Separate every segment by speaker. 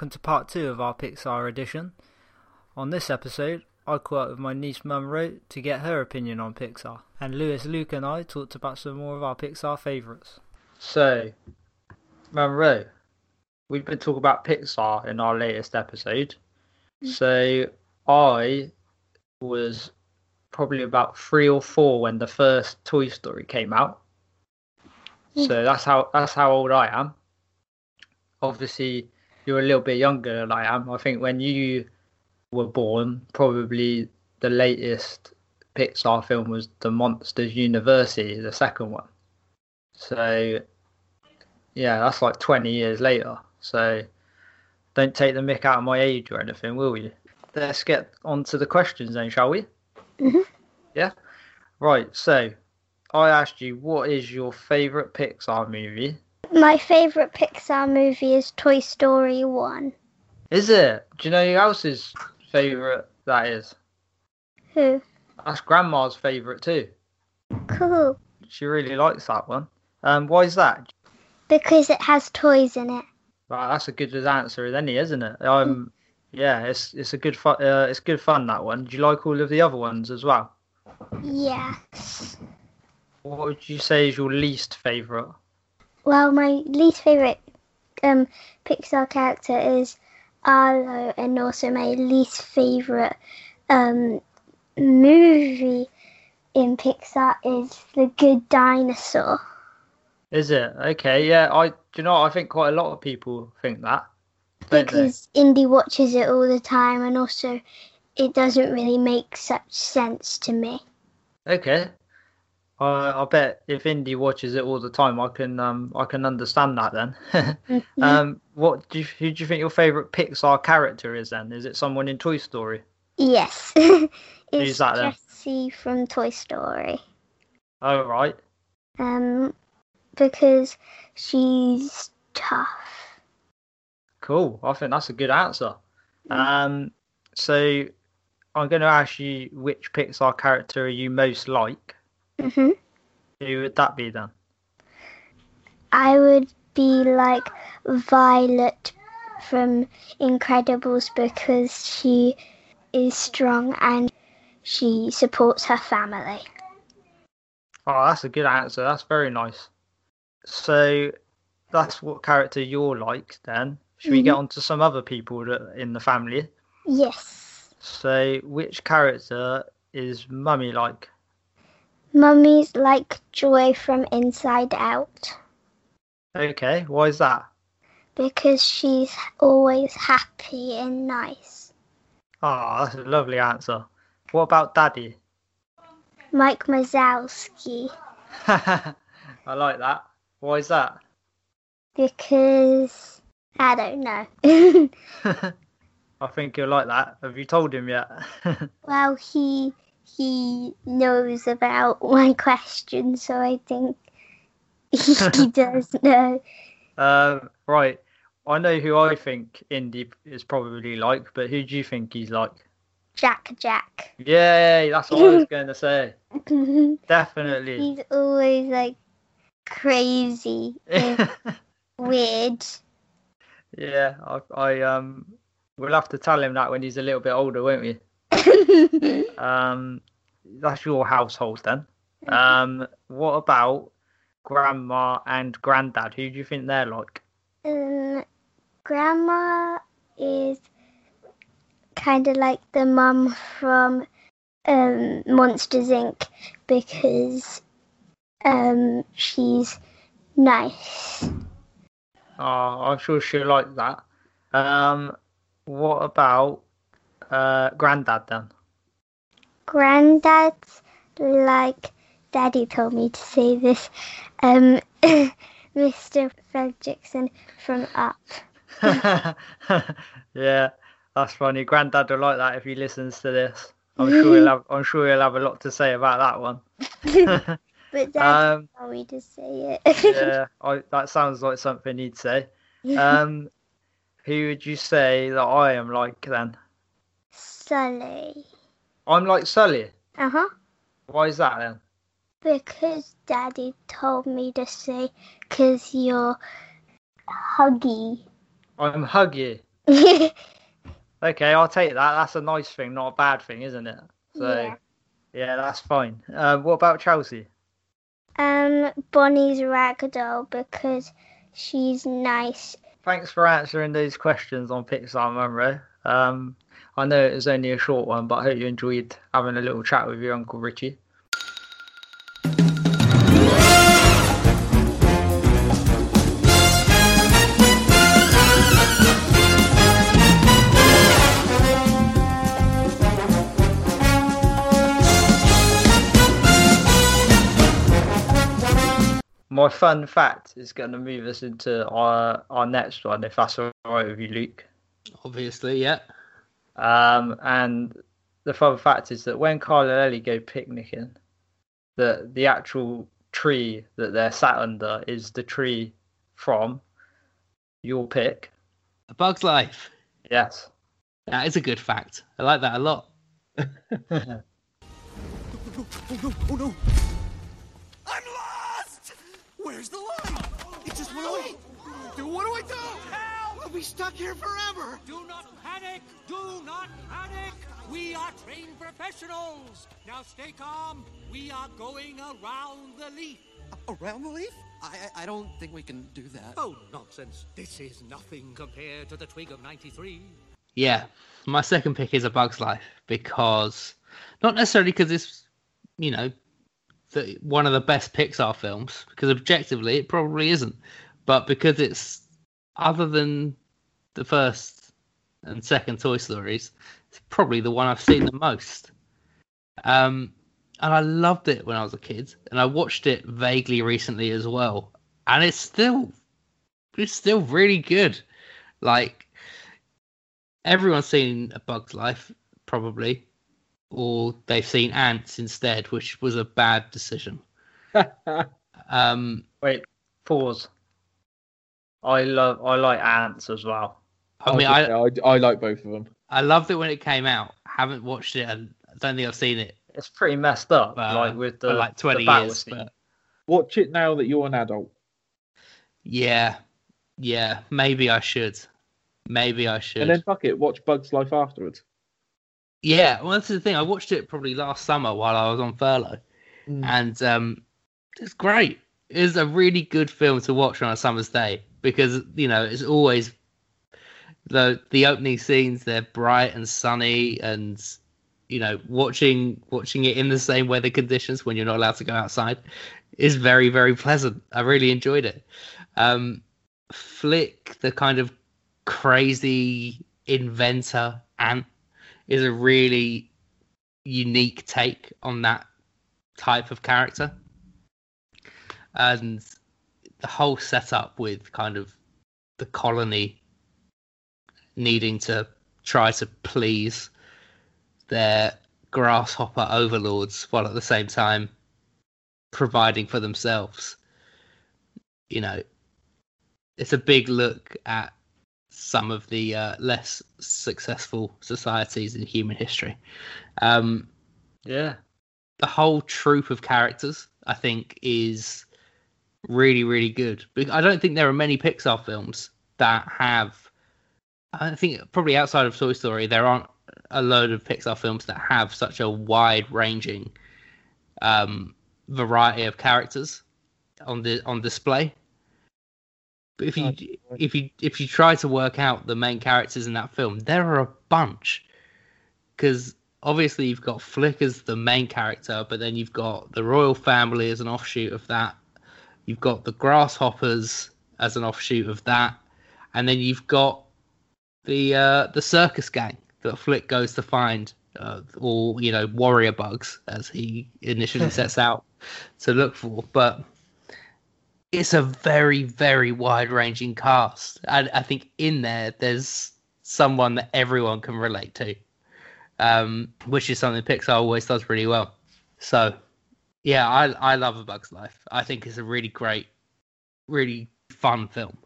Speaker 1: Welcome to part two of our Pixar edition. On this episode, I caught up with my niece Monroe to get her opinion on Pixar, and Lewis, Luke, and I talked about some more of our Pixar favourites. So, Monroe, we've been talking about Pixar in our latest episode. Mm. So, I was probably about three or four when the first Toy Story came out. Mm. So that's how that's how old I am. Obviously, you're a little bit younger than I am. I think when you were born, probably the latest Pixar film was The Monsters University, the second one. So, yeah, that's like 20 years later. So, don't take the mick out of my age or anything, will you? Let's get on to the questions then, shall we?
Speaker 2: Mhm.
Speaker 1: Yeah? Right, so I asked you, what is your favourite Pixar movie?
Speaker 2: My favourite Pixar movie is Toy Story 1.
Speaker 1: Is it? Do you know who else's favourite that is?
Speaker 2: Who?
Speaker 1: That's Grandma's favourite too.
Speaker 2: Cool.
Speaker 1: She really likes that one. Um, why is that?
Speaker 2: Because it has toys in it.
Speaker 1: Right, that's a good answer any, isn't it? Um, yeah, it's it's a good fun. Uh, it's good fun that one. Do you like all of the other ones as well?
Speaker 2: Yes.
Speaker 1: What would you say is your least favourite?
Speaker 2: Well, my least favourite um, Pixar character is Arlo, and also my least favourite um, movie in Pixar is The Good Dinosaur.
Speaker 1: Is it okay? Yeah, I. Do you know? I think quite a lot of people think that. Don't they?
Speaker 2: because Indy watches it all the time, and also it doesn't really make such sense to me.
Speaker 1: Okay. Uh, I bet if Indy watches it all the time, I can um I can understand that then. um, what do you, who do you think your favourite Pixar character is then? Is it someone in Toy Story?
Speaker 2: Yes,
Speaker 1: Who's
Speaker 2: it's
Speaker 1: that then?
Speaker 2: Jessie from Toy Story.
Speaker 1: Oh right.
Speaker 2: Um, because she's tough.
Speaker 1: Cool. I think that's a good answer. Um, so I'm going to ask you which Pixar character you most like.
Speaker 2: Hmm
Speaker 1: Who would that be then?
Speaker 2: I would be like Violet from Incredibles because she is strong and she supports her family.
Speaker 1: Oh, that's a good answer. That's very nice. So that's what character you're like then. Should we get on to some other people that, in the family?
Speaker 2: Yes.
Speaker 1: So which character is Mummy like?
Speaker 2: Mummy's like Joy from Inside Out
Speaker 1: Okay, why is that?
Speaker 2: because she's always happy and nice.
Speaker 1: Oh, that's a lovely answer. What about Daddy?
Speaker 2: Mike Wazowski
Speaker 1: I like that. Why is that?
Speaker 2: because I don't know.
Speaker 1: I think you'll like that. Have you told him yet?
Speaker 2: well, he he knows about my question, so I think he does know.
Speaker 1: um, right. I know who I think Indy is probably like, but who do you think he's like?
Speaker 2: Jack Jack.
Speaker 1: Yeah, that's what I was going to say. Definitely.
Speaker 2: He's always like crazy and weird.
Speaker 1: yeah, I, I um, we'll have to tell him that when he's a little bit older, won't we? Um, that's your household then. Um, what about grandma and granddad? Who do you think they're like?
Speaker 2: um, grandma is kind of like the mum from um, Monsters Inc. because um, she's nice.
Speaker 1: Oh, I'm sure she'll like that. Um, what about uh, granddad then?
Speaker 2: Granddad's like Daddy told me to say this. Um, Mr. Fredricksen from Up.
Speaker 1: yeah, that's funny. Granddad will like that if he listens to this. I'm sure he'll have. I'm sure he'll have a lot to say about that one.
Speaker 2: But Dad
Speaker 1: um,
Speaker 2: told me to say it.
Speaker 1: yeah, I, that sounds like something he'd say. Um, who would you say that I am like then?
Speaker 2: Sully.
Speaker 1: I'm like Sully.
Speaker 2: Uh huh.
Speaker 1: Why is that then?
Speaker 2: Because Daddy told me to say, because you're huggy.
Speaker 1: I'm huggy. Okay, I'll take that. That's a nice thing, not a bad thing, isn't it? So,
Speaker 2: Yeah.
Speaker 1: yeah, that's fine. Uh, what about Chelsea?
Speaker 2: um, Bonnie's ragdoll because she's nice.
Speaker 1: Thanks for answering those questions on Pixar Monroe. Um, I know it was only a short one, but I hope you enjoyed having a little chat with your Uncle Richie. My fun fact is going to move us into our, our next one, if that's all right with you, Luke.
Speaker 3: Obviously, yeah.
Speaker 1: Um, and the fun fact is that when Carl and Ellie go picnicking, the the actual tree that they're sat under is the tree from your pick.
Speaker 3: A Bug's Life.
Speaker 1: Yes.
Speaker 3: That is a good fact. I like that a lot.
Speaker 4: Oh no, oh no! I'm lost! Where's the light? It just went away! Dude, what do I do? Help! I'll be stuck here forever!
Speaker 5: Do not panic! Do not panic! We are trained professionals! Now stay calm. We are going around the leaf.
Speaker 4: Around the leaf? I, I I don't think we can do that.
Speaker 5: Oh, nonsense. This is nothing compared to the twig of 93.
Speaker 3: Yeah. My second pick is A Bug's Life because, not necessarily because it's, you know, the, one of the best Pixar films, because objectively it probably isn't, but because it's, other than the first and second Toy Stories, it's probably the one I've seen the most. Um, and I loved it when I was a kid, and I watched it vaguely recently as well, and it's still, it's still really good. Like everyone's seen A Bug's Life, probably, or they've seen Antz instead, which was a bad decision. um,
Speaker 1: Wait, pause. I love I like Antz as well.
Speaker 3: I mean, I,
Speaker 6: I I like both of them.
Speaker 3: I loved it when it came out. Haven't watched it, and I don't think I've seen it
Speaker 1: It's pretty messed up,
Speaker 3: uh,
Speaker 1: like with the
Speaker 3: like twenty
Speaker 1: battle
Speaker 3: years. But
Speaker 6: Watch it now that you're an adult.
Speaker 3: yeah, yeah, maybe I should. Maybe I should.
Speaker 6: And then fuck it, watch Bug's Life afterwards.
Speaker 3: Yeah, well, that's the thing. I watched it probably last summer while I was on furlough,
Speaker 6: Mm.
Speaker 3: and um, it's great. It's a really good film to watch on a summer's day because you know it's always the the opening scenes. They're bright and sunny, and you know watching watching it in the same weather conditions when you're not allowed to go outside is very very pleasant. I really enjoyed it. Um, Flick, the kind of crazy inventor ant is a really unique take on that type of character. And the whole setup with kind of the colony needing to try to please their grasshopper overlords while at the same time providing for themselves. You know, it's a big look at some of the uh, less successful societies in human history. Um,
Speaker 1: Yeah.
Speaker 3: the whole troop of characters, I think, is really, really good. I don't think there are many Pixar films that have. I think probably outside of Toy Story, there aren't a load of Pixar films that have such a wide-ranging um, variety of characters on the on display. But if you if you if you try to work out the main characters in that film, there are a bunch. Because obviously you've got Flick as the main character, but then you've got the royal family as an offshoot of that. You've got the grasshoppers as an offshoot of that, and then you've got the uh, the circus gang that Flick goes to find, uh, or you know warrior bugs as he initially sets out to look for. But it's a very very wide ranging cast, and I think in there there's someone that everyone can relate to um, which is something Pixar always does really well. So, yeah, I I love A Bug's Life. I think it's a really great, really fun film,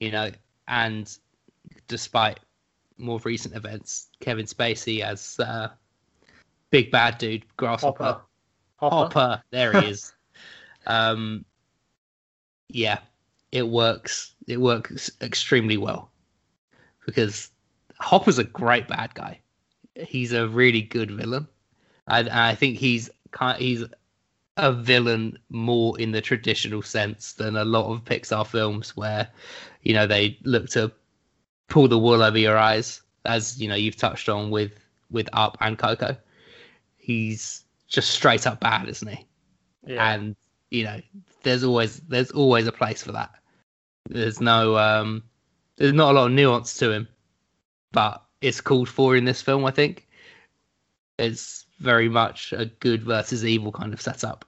Speaker 3: you know. And despite more recent events, Kevin Spacey as uh, big bad dude Grasshopper
Speaker 1: Hopper.
Speaker 3: Hopper. There he is. um, yeah, it works. It works extremely well because Hopper's a great bad guy. He's a really good villain, and I think he's kind. He's a villain more in the traditional sense than a lot of Pixar films, where you know they look to pull the wool over your eyes, as you know you've touched on with with Up and Coco. He's just straight up bad, isn't he?
Speaker 1: Yeah.
Speaker 3: and you know there's always there's always a place for that there's no um there's not a lot of nuance to him but it's called for in this film i think it's very much a good versus evil kind of setup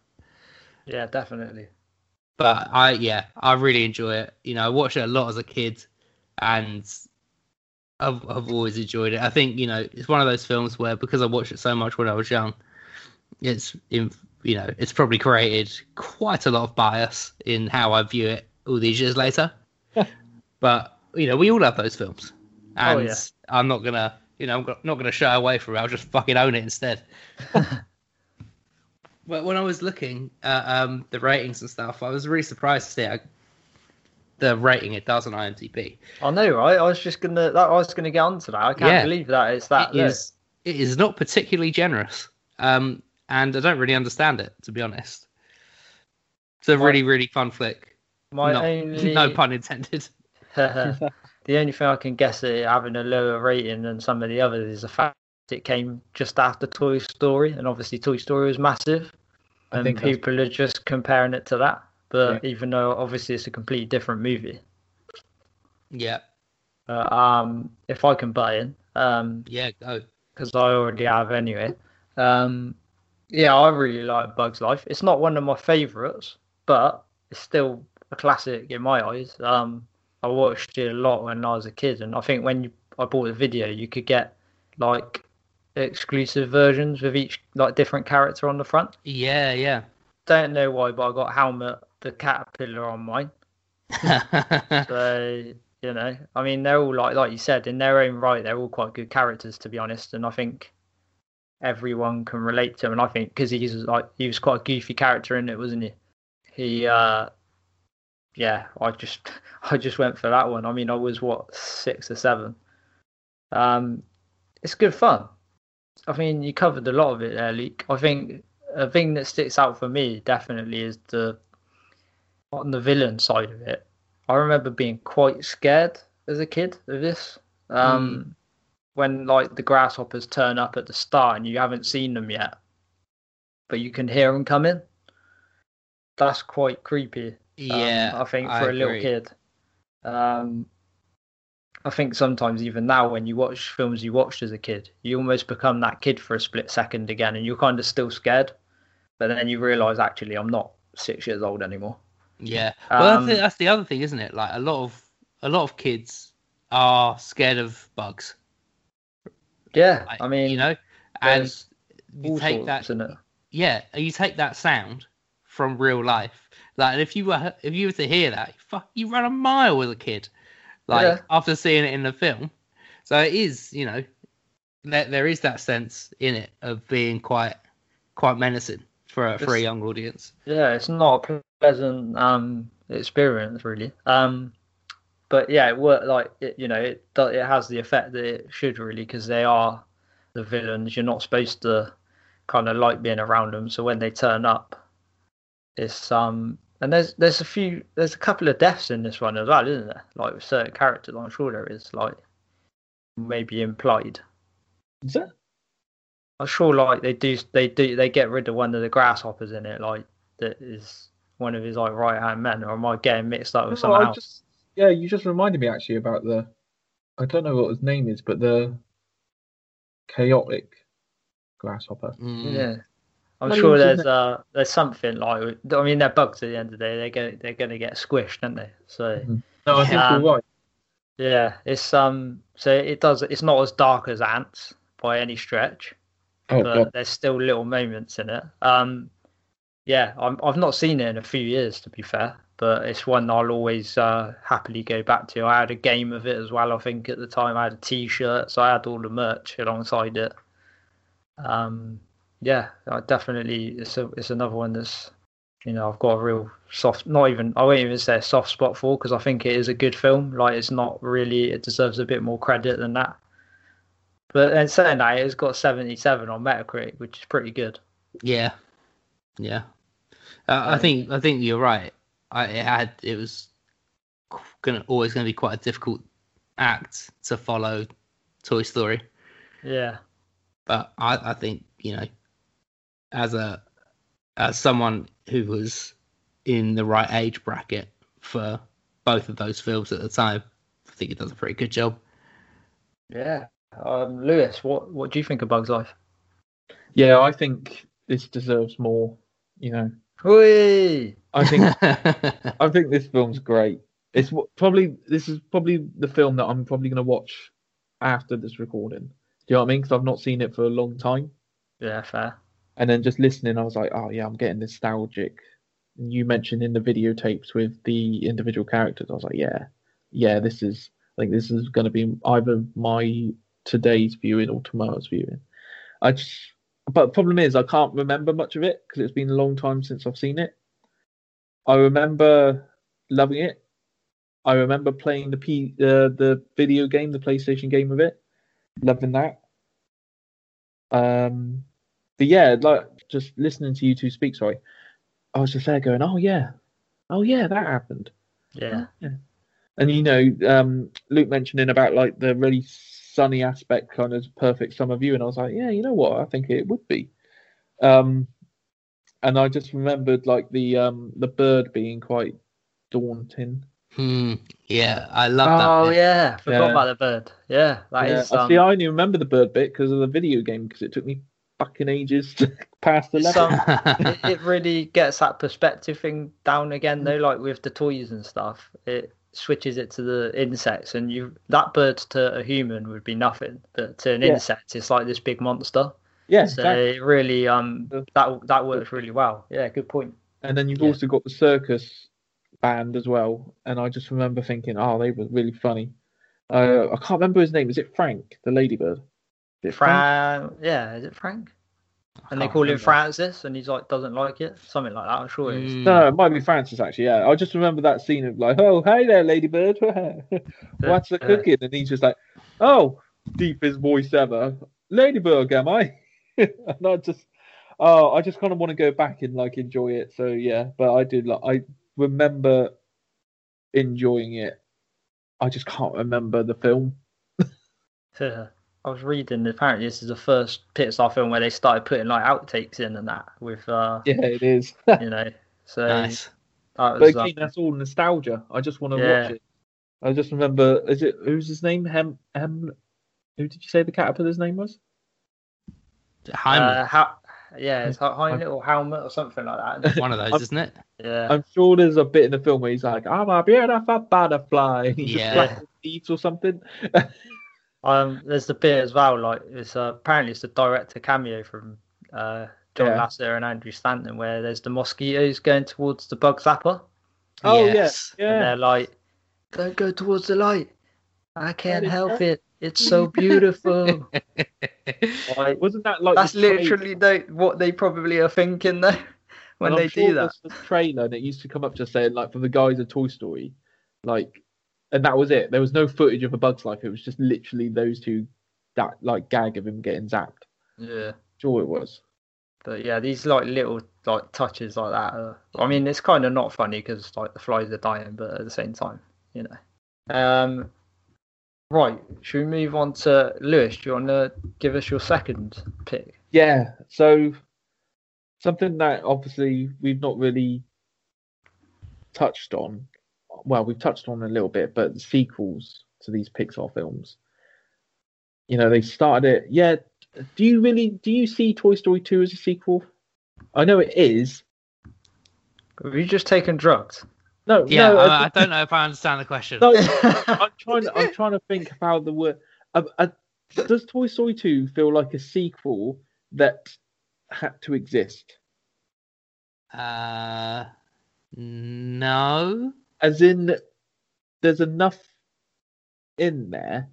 Speaker 1: yeah, definitely.
Speaker 3: but i yeah i really enjoy it you know i watched it a lot as a kid and I've, I've always enjoyed it i think you know it's one of those films where because i watched it so much when i was young it's in you know it's probably created quite a lot of bias in how I view it all these years later. but you know we all have those films, and
Speaker 1: Oh, yeah.
Speaker 3: I'm not gonna you know I'm not gonna shy away from it. I'll just fucking own it instead. but when I was looking at um, the ratings and stuff, I was really surprised to see how the rating it does on IMDb.
Speaker 1: I know, right? I was just gonna. That, I was gonna get onto that. I can't
Speaker 3: Yeah.
Speaker 1: believe that it's that
Speaker 3: It
Speaker 1: low.
Speaker 3: is it is not particularly generous, um, and I don't really understand it to be honest. It's a
Speaker 1: Well-
Speaker 3: really really fun flick.
Speaker 1: My
Speaker 3: no,
Speaker 1: only
Speaker 3: no pun intended.
Speaker 1: the only thing I can guess at it having a lower rating than some of the others is the fact it came just after Toy Story, and obviously Toy Story was massive,
Speaker 6: I
Speaker 1: and
Speaker 6: think that's-
Speaker 1: people are just comparing it to that. But even though obviously it's a completely different movie,
Speaker 3: Yeah,
Speaker 1: uh, um, if I can buy in, um,
Speaker 3: yeah, go.
Speaker 1: because I already have anyway. Um, yeah, I really like Bugs Life. It's not one of my favourites, but it's still a classic in my eyes. Um, I watched it a lot when I was a kid, and I think when you, I bought the video, you could get like exclusive versions with each like different character on the front.
Speaker 3: Yeah, yeah.
Speaker 1: Don't know why, but I got Helmet the caterpillar on mine. So you know, I mean, they're all like like you said in their own right. They're all quite good characters, to be honest. And I think everyone can relate to him. And I think because he's like he was quite a goofy character in it, wasn't he? He, uh yeah, I just I just went for that one. I mean, I was what six or seven. Um, it's good fun. I mean, you covered a lot of it there, Luke. I think a thing that sticks out for me definitely is the on the villain side of it. I remember being quite scared as a kid of this. Um, When like the grasshoppers turn up at the start and you haven't seen them yet, but you can hear them coming. That's quite creepy. um,
Speaker 3: yeah,
Speaker 1: I think
Speaker 3: I
Speaker 1: for a little kid. Um, I think sometimes even now when you watch films you watched as a kid, you almost become that kid for a split second again, and you're kind of still scared, but then you realise actually I'm not six years old anymore.
Speaker 3: Yeah. Well,
Speaker 1: Um,
Speaker 3: that's, the, that's the other thing, isn't it? Like a lot of a lot of kids are scared of bugs.
Speaker 1: Yeah,
Speaker 3: Like,
Speaker 1: I mean,
Speaker 3: you know, and you take that yeah, you take that sound from real life. Like, and if you were if you were to hear that, fuck, you run a mile as a kid. Like
Speaker 1: Yeah.
Speaker 3: after seeing it in the film, so it is, you know, there there is that sense in it of being quite quite menacing for a, for a young audience.
Speaker 1: Yeah, it's not a pleasant um experience really. Um, but yeah, it worked like it, you know it it has the effect that it should really because they are the villains. You're not supposed to kind of like being around them. So when they turn up, it's um and there's there's a few there's a couple of deaths in this one as well, isn't there? Like with certain characters, I'm sure there is like maybe implied.
Speaker 6: Is that?
Speaker 1: I'm sure like they do they do they get rid of one of the grasshoppers in it, like that is one of his like right hand men, or am I getting mixed up with
Speaker 6: No,
Speaker 1: someone
Speaker 6: I
Speaker 1: else?
Speaker 6: just yeah, you just reminded me actually about the I don't know what his name is, but the chaotic grasshopper.
Speaker 3: Mm.
Speaker 1: Yeah. I'm
Speaker 6: No,
Speaker 1: sure there's uh there's something like I mean they're bugs at the end of the day. They're gonna they're gonna get squished, aren't they? So
Speaker 6: No, I think
Speaker 1: Um,
Speaker 6: you're right.
Speaker 1: yeah, it's um so it does it's not as dark as Antz by any stretch,
Speaker 6: Oh
Speaker 1: but
Speaker 6: god,
Speaker 1: there's still little moments in it. Um yeah, I'm I've not seen it in a few years to be fair, but it's one I'll always uh, happily go back to. I had a game of it as well. I think at the time I had a T-shirt, so I had all the merch alongside it. Um, yeah, I definitely it's a, it's another one that's you know I've got a real soft, not even I won't even say a soft spot for because I think it is a good film. Like it's not really it deserves a bit more credit than that. But then saying that, it's got seventy seven on Metacritic, which is pretty good.
Speaker 3: Yeah, yeah. Uh, I think I think you're right. I it had it was gonna always gonna be quite a difficult act to follow Toy Story,
Speaker 1: Yeah,
Speaker 3: but I, I think you know, as a as someone who was in the right age bracket for both of those films at the time, I think it does a pretty good job.
Speaker 1: yeah. Um, Lewis, what what do you think of Bugs Life?
Speaker 6: Yeah, I think this deserves more. You know,
Speaker 1: Whee!
Speaker 6: I think I think this film's great. It's probably this is probably the film that I'm probably going to watch after this recording. Do you know what I mean? Because I've not seen it for a long time,
Speaker 1: Yeah, fair.
Speaker 6: and then just listening, I was like, oh yeah, I'm getting nostalgic. And you mentioned in the videotapes with the individual characters, I was like, yeah, yeah, this is. I think this is going to be either my today's viewing or tomorrow's viewing. I just, but the problem is I can't remember much of it because it's been a long time since I've seen it. I remember loving it. I remember playing the P uh, the video game, the PlayStation game of it, loving that. Um, but yeah, like just listening to you two speak. Sorry, I was just there going, "Oh yeah, oh yeah, that happened."
Speaker 1: Yeah,
Speaker 6: And you know, um, Luke mentioning about like the really sunny aspect, kind of perfect summer view, and I was like, yeah, you know what? I think it would be. Um, and I just remembered like the um the bird being quite daunting.
Speaker 3: Hmm. Yeah, I love that.
Speaker 1: Oh
Speaker 3: bit.
Speaker 1: yeah, forgot
Speaker 6: Yeah.
Speaker 1: about the bird. Yeah, that
Speaker 6: yeah,
Speaker 1: is. Um,
Speaker 6: see. I only remember the bird bit because of the video game because it took me fucking ages to pass the level.
Speaker 1: some, it, it really gets that perspective thing down again though like with the toys and stuff it switches it to the insects and you that bird to a human would be nothing but to an
Speaker 6: Yeah.
Speaker 1: insect it's like this big monster
Speaker 6: yeah,
Speaker 1: so
Speaker 6: exactly.
Speaker 1: it really um that that works really well yeah good point
Speaker 6: And then you've
Speaker 1: Yeah.
Speaker 6: also got the circus band as well. And I just remember thinking, oh, they were really funny. Uh, I can't remember his name. Is it Frank, the ladybird? Is it Frank?
Speaker 1: Frank yeah is it Frank and they
Speaker 3: can't
Speaker 1: call him. Francis and he's like doesn't like it something like that I'm sure it is
Speaker 3: Mm.
Speaker 6: No, it might be Francis actually. Yeah, I just remember that scene of like, oh, hey there, ladybird. What's the
Speaker 1: Uh,
Speaker 6: cooking? And he's just like, oh, deepest voice ever, ladybird, am I? and I just, oh, I just kind of want to go back and like enjoy it. So yeah, but I did like, I remember enjoying it. I just can't remember the film.
Speaker 1: Yeah. I was reading apparently this is the first Pixar film where they started putting like outtakes in and that with uh
Speaker 6: Yeah, it is.
Speaker 1: you know so
Speaker 3: nice.
Speaker 1: that
Speaker 6: But
Speaker 1: was um,
Speaker 6: again, that's all nostalgia. I just want to
Speaker 1: Yeah.
Speaker 6: watch it. I just remember. Is it who's his name? Hem Hem. Who did you say the caterpillar's name was?
Speaker 3: Heimlich,
Speaker 1: uh, how, yeah it's Hi- Heimlich or Helmet or something like that
Speaker 3: one of those, isn't it?
Speaker 1: yeah
Speaker 6: I'm sure there's a bit in the film where he's like, "I'm a beautiful butterfly." and He's
Speaker 3: Yeah.
Speaker 6: just flapping his leaves or something.
Speaker 1: um there's the bit as well like it's uh, apparently it's the director cameo from uh John
Speaker 6: Yeah.
Speaker 1: Lasseter and Andrew Stanton where there's the mosquitoes going towards the bug zapper
Speaker 6: Oh
Speaker 3: Yes.
Speaker 1: and
Speaker 6: yeah,
Speaker 1: they're like don't go towards the light I can't help
Speaker 6: that?
Speaker 1: it it's so beautiful like
Speaker 6: Wasn't that like
Speaker 1: That's literally they, what they probably are thinking though when
Speaker 6: And
Speaker 1: they
Speaker 6: sure
Speaker 1: do that.
Speaker 6: the trailer and it used to come up just saying like from the guys of Toy Story, like, and that was it. There was no footage of a Bug's Life. It was just literally those two, that like gag of him getting zapped.
Speaker 1: Yeah,
Speaker 6: Sure, it was.
Speaker 1: but yeah, these like little like touches like that. Are, I mean, it's kind of not funny because like the flies are dying, but at the same time, you know. Um, right. Should we move on to Lewis? Do you want to give us your second pick?
Speaker 6: Yeah. So something that obviously we've not really touched on. Well, we've touched on a little bit, but sequels to these Pixar films. You know, they started it. Yeah. Do you really? Do you see Toy Story 2 as a sequel? I know it is.
Speaker 1: Have you just taken drugs?
Speaker 6: No,
Speaker 3: Yeah,
Speaker 6: no,
Speaker 3: I, I don't know if I understand the question.
Speaker 6: no, I'm trying. To, I'm trying to think about the word. Uh, uh, does Toy Story 2 feel like a sequel that had to exist?
Speaker 3: Uh, no.
Speaker 6: As in, there's enough in there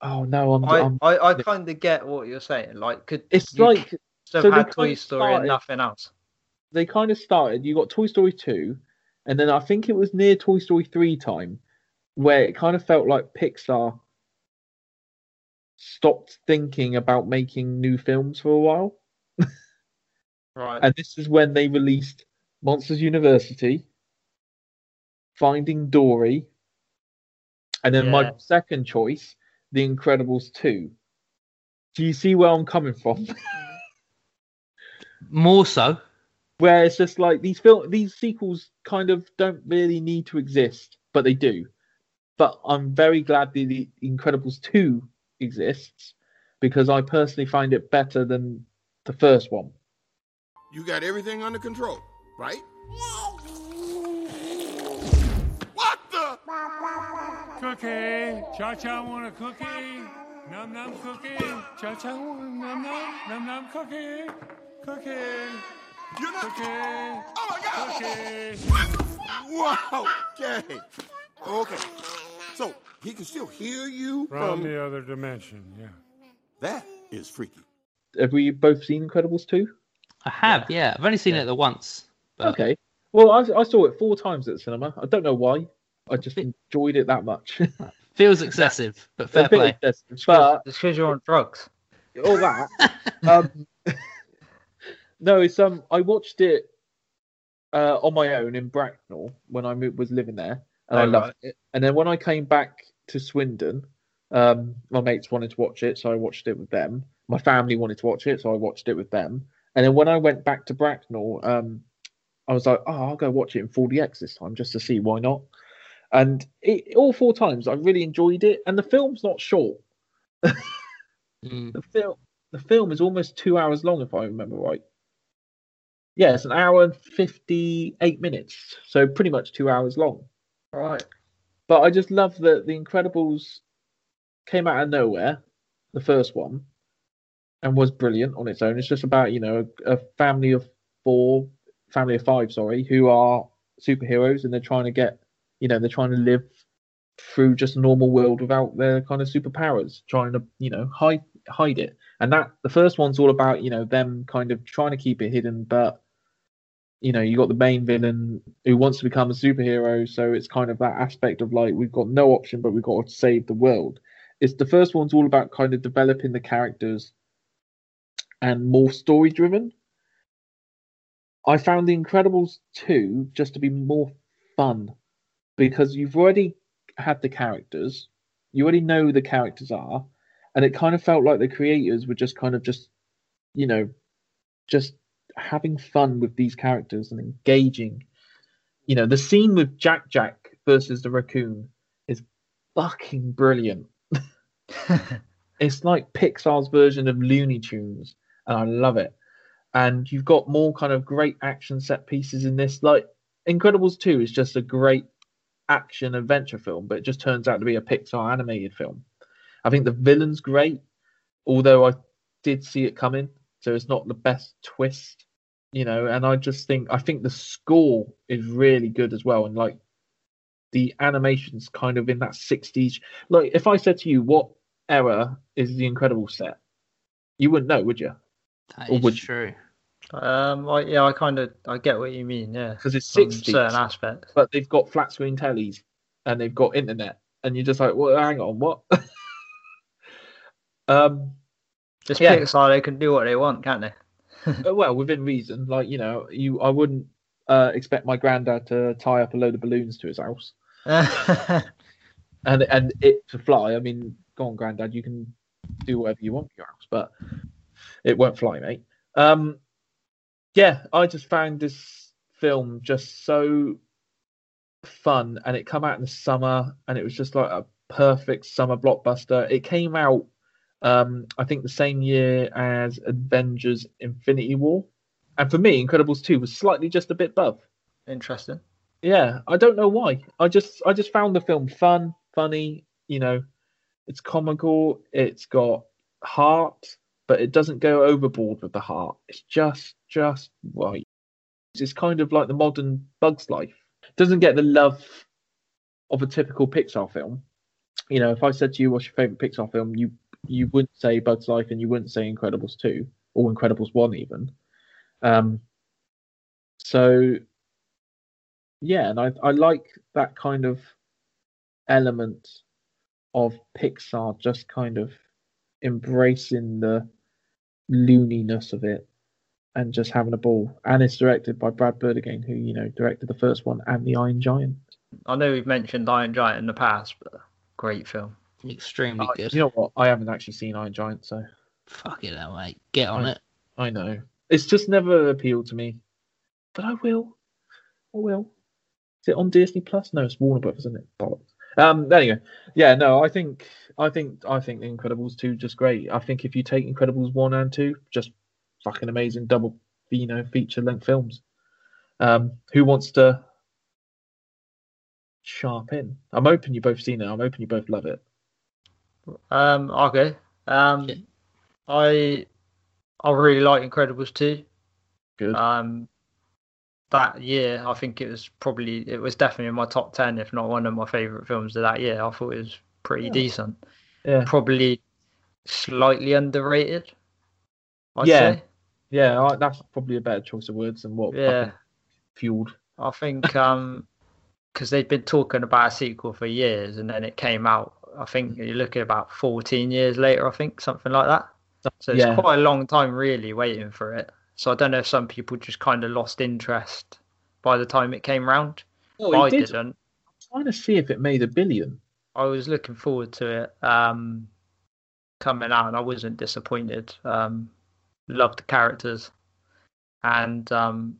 Speaker 6: Oh no, I'm.
Speaker 1: I,
Speaker 6: I'm
Speaker 1: I, I kind of get what you're saying. Like, could
Speaker 6: it's like so they
Speaker 1: had Toy Story and nothing else?
Speaker 6: they kind of started. You got Toy Story two, and then I think it was near Toy Story three time, where it kind of felt like Pixar stopped thinking about making new films for a while.
Speaker 1: Right.
Speaker 6: And this is when they released Monsters University, Finding Dory, and then my second choice, The Incredibles 2. Do you see where I'm coming from?
Speaker 3: More so.
Speaker 6: where it's just like these film these sequels kind of don't really need to exist, but they do. But I'm very glad the, the Incredibles 2 exists because I personally find it better than the first one.
Speaker 7: You got everything under control, right? What
Speaker 5: Cookie. Cha Cha want a cookie. Num num cookie. Cha Cha want a num num num num cookie. Cookie.
Speaker 7: You're not.
Speaker 5: Cookie.
Speaker 7: Oh my God!
Speaker 5: Cookie.
Speaker 7: Wow. Okay. Okay. So he can still hear you
Speaker 5: From
Speaker 7: from.
Speaker 5: the other dimension, yeah.
Speaker 7: That is freaky.
Speaker 6: Have we both seen Incredibles 2?
Speaker 3: I have, yeah. I've only seen it the once. But
Speaker 6: Okay. Well, I, I saw it four times at the cinema. I don't know why. I just enjoyed it that much.
Speaker 3: Feels excessive, but fair play.
Speaker 6: but
Speaker 1: It's because you're on drugs.
Speaker 6: all that. um, no, it's um. I watched it uh, on my own in Bracknell when I was living there, and I
Speaker 1: Oh,
Speaker 6: loved
Speaker 1: right.
Speaker 6: it. And then when I came back to Swindon, um, my mates wanted to watch it, so I watched it with them. My family wanted to watch it, so I watched it with them. And then when I went back to Bracknell, um, I was like, oh, I'll go watch it in 4DX this time just to see why not. And it, all four times, I really enjoyed it. And the film's not short.
Speaker 3: Mm.
Speaker 6: The film the film is almost two hours long, if I remember right. Yeah, it's an hour and fifty eight minutes, so pretty much two hours long.
Speaker 1: Right.
Speaker 6: But I just love that the Incredibles came out of nowhere, the first one, and was brilliant on its own. It's just about you know a, a family of four, family of five, sorry, who are superheroes, and they're trying to get, you know, they're trying to live through just a normal world without their kind of superpowers, trying to you know hide hide it. And that the first one's all about you know them kind of trying to keep it hidden, but you know you got the main villain who wants to become a superhero, so it's kind of that aspect of like we've got no option, but we've got to save the world. It's the first one's all about kind of developing the characters and more story driven. I found The Incredibles 2 just to be more fun because you've already had the characters, you already know who the characters are, and it kind of felt like the creators were just kind of just, you know, just having fun with these characters and engaging. You know, the scene with Jack Jack versus the raccoon is fucking brilliant. it's like Pixar's version of Looney Tunes, and I love it. And you've got more kind of great action set pieces in this. Like Incredibles 2 is just a great action adventure film, but it just turns out to be a Pixar animated film. I think the villain's great, although I did see it coming, so it's not the best twist, you know. And I just think I think the score is really good as well, and like the animation's kind of in that 60s. Like if I said to you, what era is the Incredible set? You wouldn't know, would you?
Speaker 3: That
Speaker 6: Or
Speaker 3: is
Speaker 6: would you?
Speaker 1: Um. I, yeah. I kind of. I get what you mean. Yeah.
Speaker 6: Because it's 60s,
Speaker 1: certain aspects.
Speaker 6: but they've got flat screen tellies and they've got internet, and you're just like, well, hang on, what? um,
Speaker 1: It's
Speaker 6: yeah.
Speaker 1: Pixar. They can do what they want, can't they?
Speaker 6: uh, well, within reason. Like you know, you I wouldn't uh, expect my granddad to tie up a load of balloons to his house and and it to fly. I mean, go on, granddad, you can do whatever you want with your house, but it won't fly, mate. Um, yeah, I just found this film just so fun, and it come out in the summer, and it was just like a perfect summer blockbuster. It came out, um, I think, the same year as Avengers: Infinity War, and for me, Incredibles two was slightly just a bit above.
Speaker 1: Interesting.
Speaker 6: Yeah, I don't know why. I just I just found the film fun, funny. You know, it's comical. It's got heart, but it doesn't go overboard with the heart. It's just just right. It's kind of like the modern Bugs Life. It doesn't get the love of a typical Pixar film, you know, if I said to you, "What's your favorite Pixar film?" you you wouldn't say Bugs Life, and you wouldn't say Incredibles two or Incredibles one even. Um, so yeah, and I I like that kind of element of Pixar just kind of embracing the looniness of it and just having a ball. And it's directed by Brad Bird again, who you know directed the first one and the Iron Giant.
Speaker 1: I know we've mentioned Iron Giant in the past, but great film.
Speaker 3: Extremely
Speaker 6: Uh,
Speaker 3: good.
Speaker 6: You know what? I haven't actually seen Iron Giant, so
Speaker 3: Fuck it, out, mate. Get on
Speaker 6: I-
Speaker 3: it.
Speaker 6: I know it's just never appealed to me. But I will. I will. Is it on Disney Plus? No, it's Warner Brothers, isn't it? Bollocks. Um. Anyway, yeah. No, I think I think I think The Incredibles two just great. I think if you take Incredibles one and two, just fucking amazing double, you know, feature length films. Um. Who wants to sharp in? I'm hoping you both seen it. I'm hoping you both love it.
Speaker 1: Um, okay. Um,
Speaker 3: Yeah.
Speaker 1: I I really like Incredibles 2.
Speaker 6: Good.
Speaker 1: Um, that year, I think it was probably it was definitely in my top ten, if not one of my favorite films of that year. I thought it was pretty
Speaker 6: Yeah.
Speaker 1: decent.
Speaker 6: yeah.
Speaker 1: Probably slightly underrated. I'd
Speaker 6: Yeah.
Speaker 1: say.
Speaker 6: Yeah. I, that's probably a better choice of words than what
Speaker 1: Yeah.
Speaker 6: fueled.
Speaker 1: I think um because they've been talking about a sequel for years, and then it came out. I think you're looking about 14 years later. I think something like that. So it's
Speaker 6: Yeah.
Speaker 1: quite a long time, really, waiting for it. So I don't know if some people just kind of lost interest by the time it came round.
Speaker 6: Oh,
Speaker 1: I
Speaker 6: did.
Speaker 1: didn't.
Speaker 6: trying to see if it made a billion.
Speaker 1: I was looking forward to it um, coming out, and I wasn't disappointed. Um, loved the characters, and um,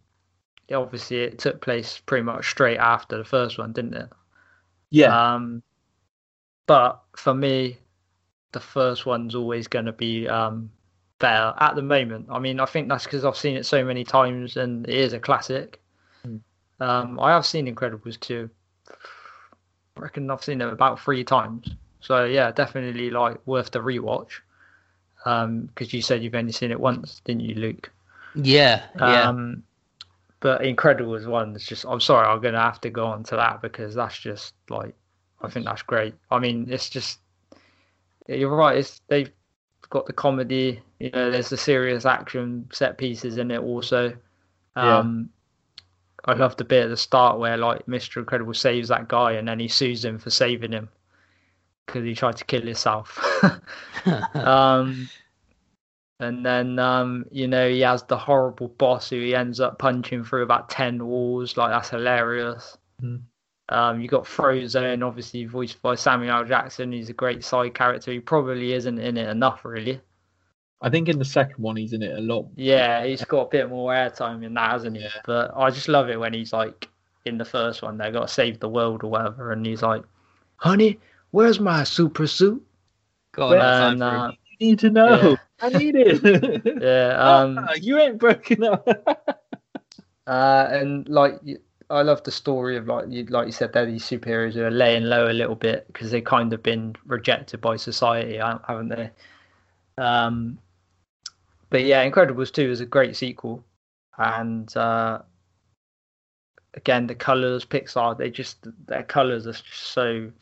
Speaker 1: obviously it took place pretty much straight after the first one, didn't it?
Speaker 6: Yeah.
Speaker 1: Um, but for me, the first one's always going to be um, better at the moment. I mean, I think that's because I've seen it so many times and it is a classic.
Speaker 6: Mm.
Speaker 1: Um, I have seen Incredibles 2. I reckon I've seen it about three times. So yeah, definitely like worth the rewatch. Um, because you said you've only seen it once, didn't you, Luke?
Speaker 3: Yeah, yeah.
Speaker 1: Um, but Incredibles one is just. I'm sorry, I'm gonna have to go on to that because that's just like, I think that's great. I mean, it's just. You're right. It's they've got the comedy. You know, there's the serious action set pieces in it also.
Speaker 6: Yeah.
Speaker 1: Um, I love the bit at the start where like Mr. Incredible saves that guy and then he sues him for saving him because he tried to kill himself. um, and then um, you know he has the horrible boss who he ends up punching through about ten walls. Like that's hilarious.
Speaker 6: Mhm.
Speaker 1: Um, you got Frozone, obviously voiced by Samuel L. Jackson. He's a great side character. He probably isn't in it enough, really.
Speaker 6: I think in the second one he's in it a lot.
Speaker 1: Yeah, he's got a bit more airtime in that, hasn't he?
Speaker 6: Yeah.
Speaker 1: But I just love it when he's like in the first one, they got to save the world or whatever, and he's like, "Honey, where's my super suit?"
Speaker 3: Time
Speaker 1: And uh,
Speaker 6: You need to know.
Speaker 1: Yeah.
Speaker 6: I need it.
Speaker 1: yeah, um,
Speaker 6: Ah, you ain't broken up.
Speaker 1: Uh, and like I love the story of like you like you said, they're these superheroes who are laying low a little bit because they've kind of been rejected by society, haven't they? Um, but yeah, Incredibles two is a great sequel, and uh, again the colors, Pixar, they just their colors are just so.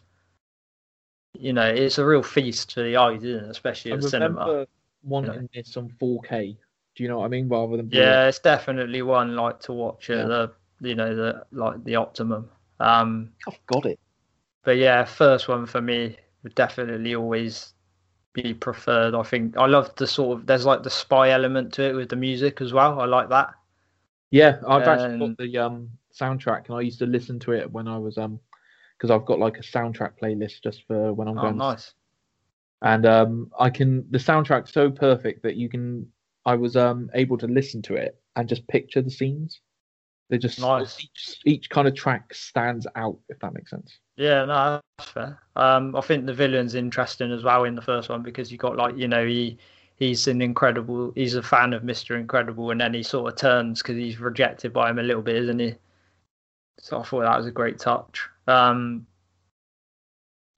Speaker 1: You know, it's a real feast to the eyes, isn't it? Especially
Speaker 6: I
Speaker 1: at cinema.
Speaker 6: remember wanting this on 4K. Do you know what I mean? Rather than
Speaker 1: Yeah, it's definitely one like to watch at
Speaker 6: Yeah.
Speaker 1: the you know the like the optimum. Um,
Speaker 6: I've got it.
Speaker 1: but yeah, first one for me would definitely always be preferred. I think I love the sort of there's like the spy element to it with the music as well. I like that.
Speaker 6: Yeah, I've actually
Speaker 1: And-
Speaker 6: got the um soundtrack, and I used to listen to it when I was um because I've got like a soundtrack playlist just for when I'm
Speaker 1: Oh,
Speaker 6: going.
Speaker 1: nice.
Speaker 6: And um, I can the soundtrack's so perfect that you can. I was um able to listen to it and just picture the scenes. They just
Speaker 1: Nice.
Speaker 6: each each kind of track stands out, if that makes sense.
Speaker 1: Yeah, no, that's fair. Um, I think the villain's interesting as well in the first one because you got like you know he he's an incredible he's a fan of Mister Incredible and then he sort of turns because he's rejected by him a little bit, isn't he? So I thought that was a great touch. Um,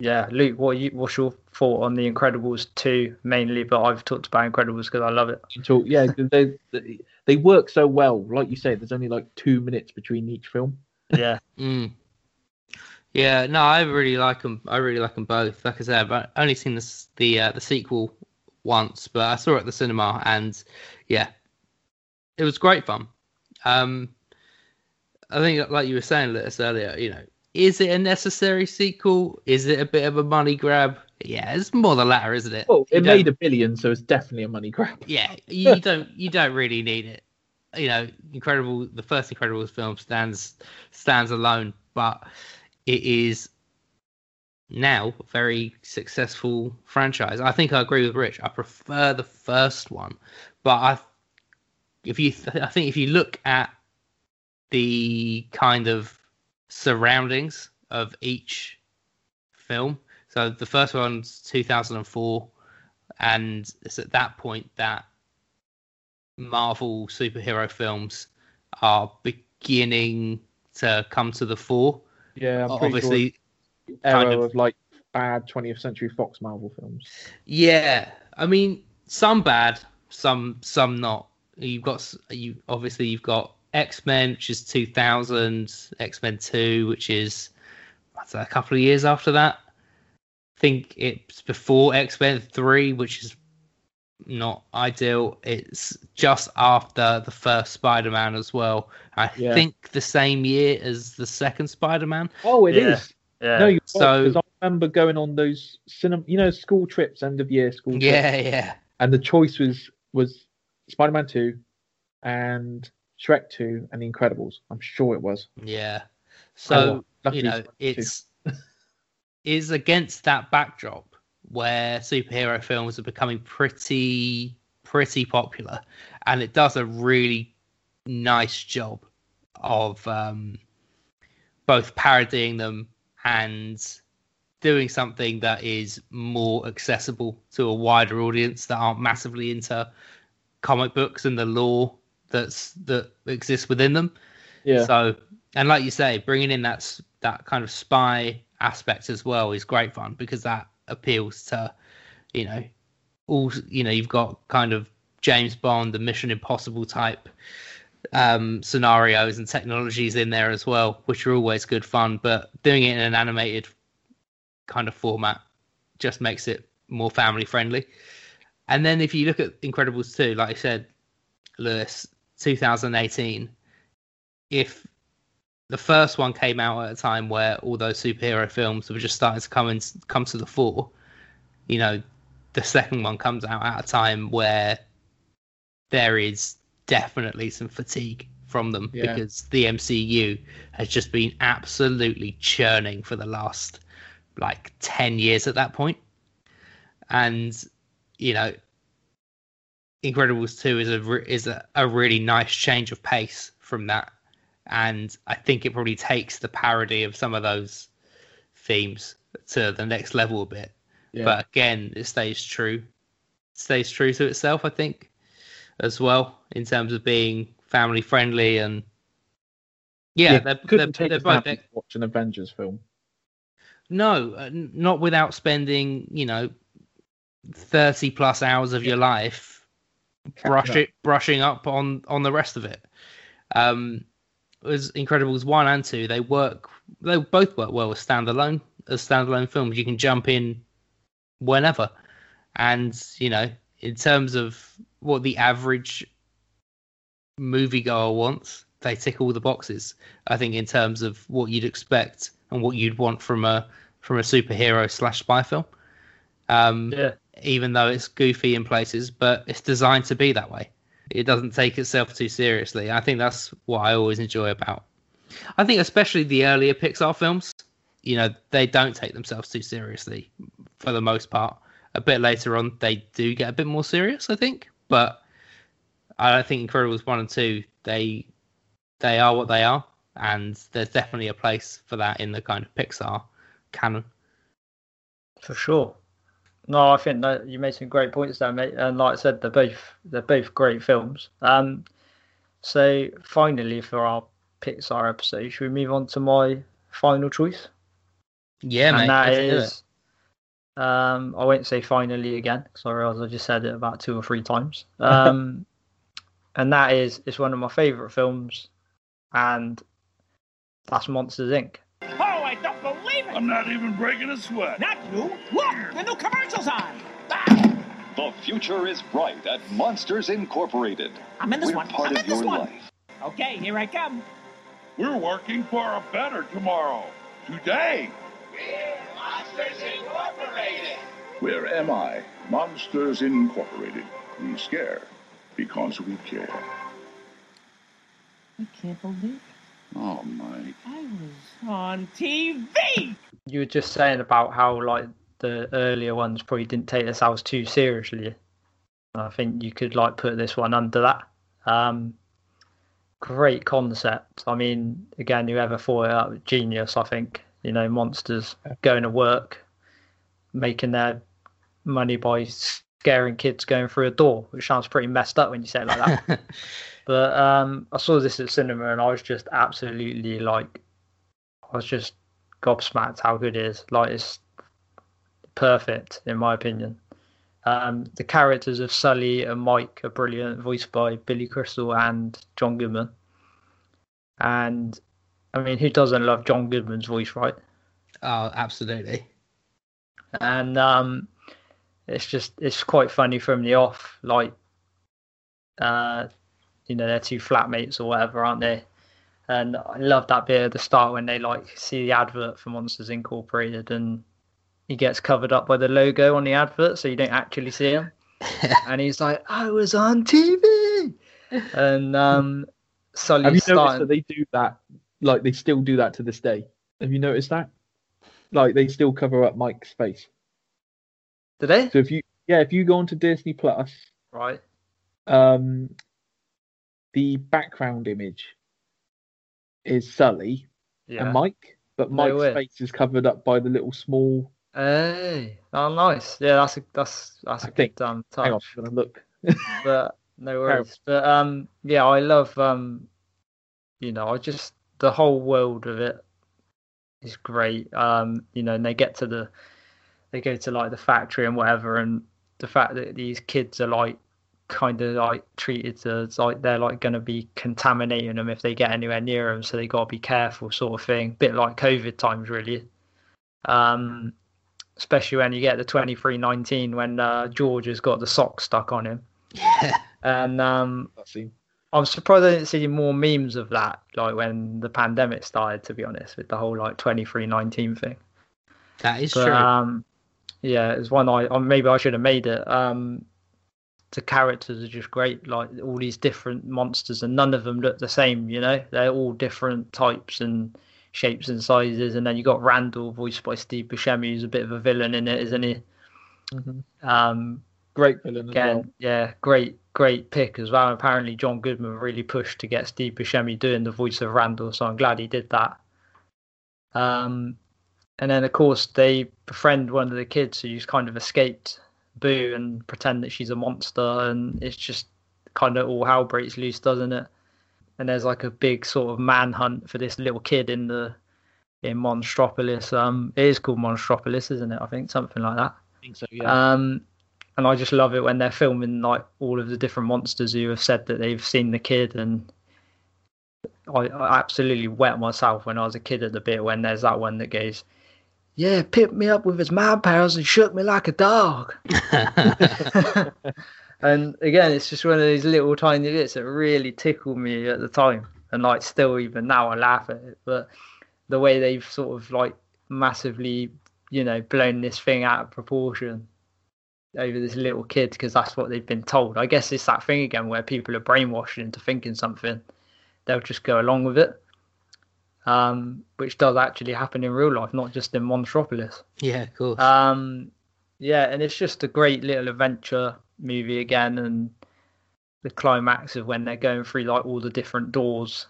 Speaker 1: yeah, Luke, what you what's your thought on the Incredibles two mainly? But I've talked about Incredibles because I love it.
Speaker 6: Until yeah, 'cause they they- they work so well. Like you say, there's only like two minutes between each film.
Speaker 1: Yeah,
Speaker 3: Mm. Yeah, no, I really like them. I really like them both. Like I said, I've only seen this, the uh, the sequel once, but I saw it at the cinema, and yeah, it was great fun. Um, I think, like you were saying, Liz, earlier, you know, is it a necessary sequel? Is it a bit of a money grab? Yeah, it's more the latter, isn't it?
Speaker 6: Well,
Speaker 3: You
Speaker 6: it
Speaker 3: don't-
Speaker 6: made a billion, so it's definitely a money grab.
Speaker 3: yeah, you don't you don't really need it. You know, incredible. The first Incredibles film stands stands alone, but it is now a very successful franchise. I think I agree with Rich. I prefer the first one, but I, if you, I think if you look at the kind of surroundings of each film, so the first one's 2004 and it's at that point that Marvel superhero films are beginning to come to the fore.
Speaker 6: Yeah, I'm
Speaker 3: Obviously,
Speaker 6: sure era
Speaker 3: kind
Speaker 6: of...
Speaker 3: of-
Speaker 6: like bad 20th century Fox Marvel films.
Speaker 3: yeah. I mean, some bad, some some not. You've got you obviously you've got X Men, which is 2000, X Men Two, which is what's that, a couple of years after that. I think it's before X Men Three, which is not ideal. It's just after the first Spider Man as well. I
Speaker 6: Yeah.
Speaker 3: think the same year as the second Spider Man.
Speaker 6: Oh, it is.
Speaker 1: Yeah. Yeah.
Speaker 6: No, you're
Speaker 3: So-
Speaker 6: so because I remember going on those cinema, you know, school trips, end of year school. trips,
Speaker 3: Yeah, yeah.
Speaker 6: and the choice was was Spider-Man two, and Shrek two, and The Incredibles. I'm sure it was.
Speaker 3: Yeah.
Speaker 6: Oh,
Speaker 3: So
Speaker 6: well,
Speaker 3: you know,
Speaker 6: it's
Speaker 3: it's is against that backdrop where superhero films are becoming pretty pretty popular, and it does a really nice job of um, both parodying them and doing something that is more accessible to a wider audience that aren't massively into comic books and the lore that's that exists within them.
Speaker 6: Yeah,
Speaker 3: So, and like you say, bringing in that that kind of spy aspect as well is great fun because that appeals to, you know, all you know. You've got kind of James Bond, the Mission Impossible type um, scenarios and technologies in there as well, which are always good fun. But doing it in an animated kind of format just makes it more family friendly. And then if you look at Incredibles 2, like I said, Lewis, 2018, if the first one came out at a time where all those superhero films were just starting to come and come to the fore, you know, the second one comes out at a time where there is definitely some fatigue from them
Speaker 6: Yeah.
Speaker 3: because the MCU has just been absolutely churning for the last like 10 years at that point. And, you know, Incredibles 2 is a is a, a really nice change of pace from that and I think it probably takes the parody of some of those themes to the next level a bit.
Speaker 6: yeah.
Speaker 3: But again, it stays true, it stays true to itself. I think as well in terms of being family friendly and yeah, they're,
Speaker 6: couldn't
Speaker 3: they're,
Speaker 6: take
Speaker 3: they're both
Speaker 6: watch an Avengers film.
Speaker 3: no, uh, not without spending you know thirty plus hours of your life brush
Speaker 6: up.
Speaker 3: brushing up on on the rest of it. Um, as Incredibles one and two, they work. They both work well as standalone as standalone films. You can jump in whenever, and you know, in terms of what the average moviegoer wants, they tick all the boxes. I think in terms of what you'd expect and what you'd want from a from a superhero slash spy film. Um,
Speaker 1: Yeah.
Speaker 3: even though it's goofy in places, but it's designed to be that way. It doesn't take itself too seriously. I think that's what I always enjoy about. I think especially the earlier Pixar films, you know, they don't take themselves too seriously for the most part. A bit later on, they do get a bit more serious, I think, but I don't think Incredibles one and two they they are what they are, and there's definitely a place for that in the kind of Pixar canon.
Speaker 1: For sure. No, I think that you made some great points there, mate. And like I said, they're both they're both great films. Um, so finally for our Pixar episode, should we move on to my final choice?
Speaker 3: Yeah,
Speaker 1: and that
Speaker 3: do it.
Speaker 1: is, um, I won't say finally again because I realize I just said it about two or three times. Um, and that is it's one of my favorite films, and that's Monsters Inc.
Speaker 8: I'm not even breaking a sweat.
Speaker 9: Not you. Look, the new commercial's on. Ah!
Speaker 10: The future is bright at Monsters Incorporated.
Speaker 9: I'm in this
Speaker 10: We're
Speaker 9: one.
Speaker 10: part
Speaker 9: I'm
Speaker 10: of
Speaker 9: in this
Speaker 10: your
Speaker 9: one.
Speaker 10: life.
Speaker 9: Okay, here I come.
Speaker 8: We're working for a better tomorrow. Today.
Speaker 9: we Monsters Incorporated.
Speaker 8: Where am I? Monsters Incorporated. We scare because we care.
Speaker 9: I can't believe it.
Speaker 8: Oh, Mike.
Speaker 9: I was on TV.
Speaker 1: You were just saying about how like the earlier ones probably didn't take themselves too seriously. I think you could like put this one under that. Um, great concept. I mean, again, whoever thought it up, genius. I think you know, monsters going to work, making their money by scaring kids going through a door, which sounds pretty messed up when you say it like that. but um, I saw this at cinema and I was just absolutely like, I was just gobsmacked how good it is. Like it's perfect in my opinion. Um, the characters of Sully and Mike are brilliant, voiced by Billy Crystal and John Goodman. And I mean, who doesn't love John Goodman's voice, right?
Speaker 3: Oh, absolutely.
Speaker 1: And um, it's just it's quite funny from the off, like uh, you know, they're two flatmates or whatever, aren't they? And I love that bit at the start when they like see the advert for Monsters Incorporated and he gets covered up by the logo on the advert, so you don't actually see him. and he's like, "I was on TV," and um, Sully's
Speaker 6: Have you noticed that they do that? Like they still do that to this day. Have you noticed that? Like they still cover up Mike's face.
Speaker 1: Did they?
Speaker 6: So if you yeah, if you go onto Disney Plus,
Speaker 1: Right.
Speaker 6: um, the background image is Sully
Speaker 1: Yeah.
Speaker 6: and Mike, but Mike's
Speaker 1: way.
Speaker 6: face is covered up by the little small.
Speaker 1: Hey, oh nice. Yeah, that's a that's that's a
Speaker 6: I think-
Speaker 1: good um
Speaker 6: Hang on. I'm gonna look.
Speaker 1: but no worries. But um, yeah, I love um, you know, I just the whole world of it is great. Um, you know, and they get to the, they go to like the factory and whatever, and the fact that these kids are like kind of like treated as like they're like going to be contaminating them if they get anywhere near them, so they got to be careful, sort of thing. Bit like COVID times, really. Um, especially when you get the twenty three nineteen when uh, George has got the sock stuck on him. Yeah. And um, I'm surprised I didn't see more memes of that, like when the pandemic started. To be honest, with the whole like twenty three nineteen thing.
Speaker 3: That is
Speaker 1: But,
Speaker 3: true.
Speaker 1: um, yeah, it's one I or maybe I should have made it. Um, the characters are just great, like all these different monsters, and none of them look the same. You know, they're all different types and shapes and sizes. And then you got Randall, voiced by Steve Buscemi, who's a bit of a villain in it, isn't he?
Speaker 6: Mhm.
Speaker 1: Um,
Speaker 6: Great villain
Speaker 1: again,
Speaker 6: well.
Speaker 1: yeah, great, great pick as well. Apparently, John Goodman really pushed to get Steve Buscemi doing the voice of Randall, so I'm glad he did that. Um, and then of course they befriend one of the kids who's kind of escaped Boo and pretend that she's a monster, and it's just kind of all hell breaks loose, doesn't it? And there's like a big sort of manhunt for this little kid in the in Monstropolis. Um, it is called Monstropolis, isn't it? I think something like that.
Speaker 6: I think so. Yeah.
Speaker 1: Um, and I just love it when they're filming like all of the different monsters who have said that they've seen the kid, and I, I absolutely wet myself when I was a kid at the bit when there's that one that goes, "Yeah, picked me up with his mind powers and shook me like a dog." and again, it's just one of these little tiny bits that really tickled me at the time, and like still even now I laugh at it. But the way they've sort of like massively, you know, blown this thing out of proportion over this little kid because that's what they've been told. I guess it's that thing again where people are brainwashed into thinking something, they'll just go along with it. Um, which does actually happen in real life, not just in Monstropolis.
Speaker 3: yeah, of course.
Speaker 1: Um, yeah, and it's just a great little adventure movie again, and the climax of when they're going through like all the different doors,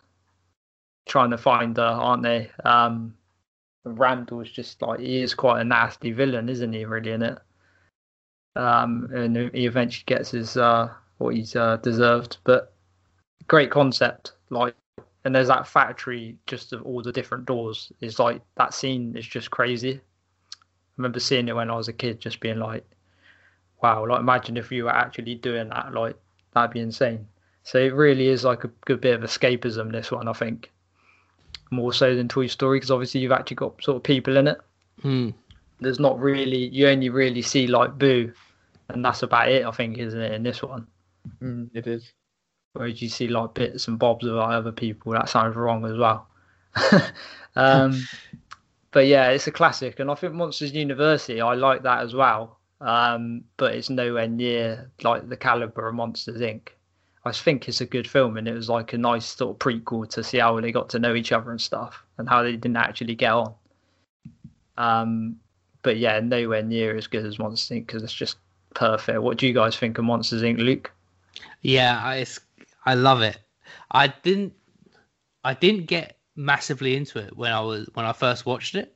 Speaker 1: trying to find her, aren't they? Um, Randall's just like he is quite a nasty villain, isn't he? Really in it. Um, and he eventually gets his uh what he's uh, deserved, but great concept. Like, and there's that factory just of all the different doors. It's like that scene is just crazy. I remember seeing it when I was a kid, just being like, "Wow!" Like, imagine if you were actually doing that. Like, that'd be insane. So it really is like a good bit of escapism. This one, I think. more so than Toy Story because obviously you've actually got sort of people in it.
Speaker 3: Hmm.
Speaker 1: There's not really you only really see like Boo, and that's about it. I think, isn't it? In this one,
Speaker 6: Mm, it is.
Speaker 1: Whereas you see like bits and bobs of other people. That sounds wrong as well. um, but yeah, it's a classic, and I think Monsters University. I like that as well. Um, but it's nowhere near like the caliber of Monsters Inc. I think it's a good film, and it was like a nice sort of prequel to see how they got to know each other and stuff, and how they didn't actually get on. Um, but yeah, nowhere near as good as Monsters Inc. because it's just perfect. What do you guys think of Monsters Inc., Luke?
Speaker 3: Yeah, it's- I love it. I didn't I didn't get massively into it when I was when I first watched it.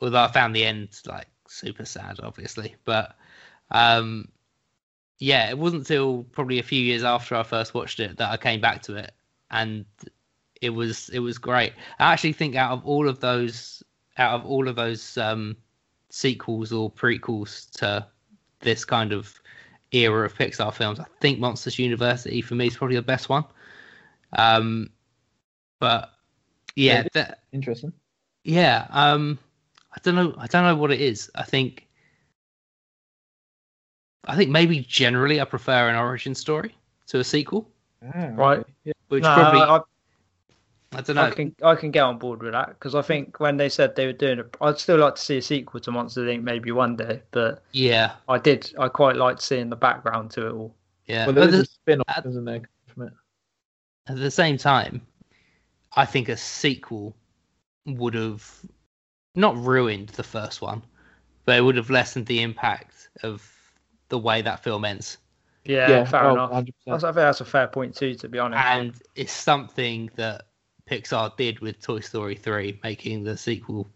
Speaker 3: Although I found the end like super sad, obviously. But um yeah, it wasn't till probably a few years after I first watched it that I came back to it and it was it was great. I actually think out of all of those out of all of those um sequels or prequels to this kind of era of Pixar films. I think Monsters University for me is probably the best one. Um, but yeah,
Speaker 6: Yeah,
Speaker 3: that,
Speaker 6: Interesting.
Speaker 3: yeah. Um, I don't know. I don't know what it is. I think. I think maybe generally I prefer an origin story to a sequel,
Speaker 6: Ah,
Speaker 1: Right.
Speaker 6: Yeah.
Speaker 3: which
Speaker 1: No,
Speaker 3: probably
Speaker 1: I,
Speaker 3: I, don't
Speaker 1: I
Speaker 3: know.
Speaker 1: can I can get on board with that because I think when they said they were doing it, I'd still like to see a sequel to Monsters Inc. maybe one day, but
Speaker 3: Yeah,
Speaker 1: I did I quite liked seeing the background to it all.
Speaker 3: yeah.
Speaker 6: Well,
Speaker 3: But
Speaker 6: there is
Speaker 3: the-
Speaker 6: a spin off,
Speaker 3: at-
Speaker 6: isn't there, from it?
Speaker 3: at the same time, I think a sequel would have not ruined the first one, but it would have lessened the impact of the way that film ends.
Speaker 1: Yeah,
Speaker 6: Yeah,
Speaker 1: fair
Speaker 6: oh,
Speaker 1: enough.
Speaker 6: 100%.
Speaker 1: I think that's a fair point too, to be honest.
Speaker 3: And it's something that Pixar did with Toy Story 3, making the sequel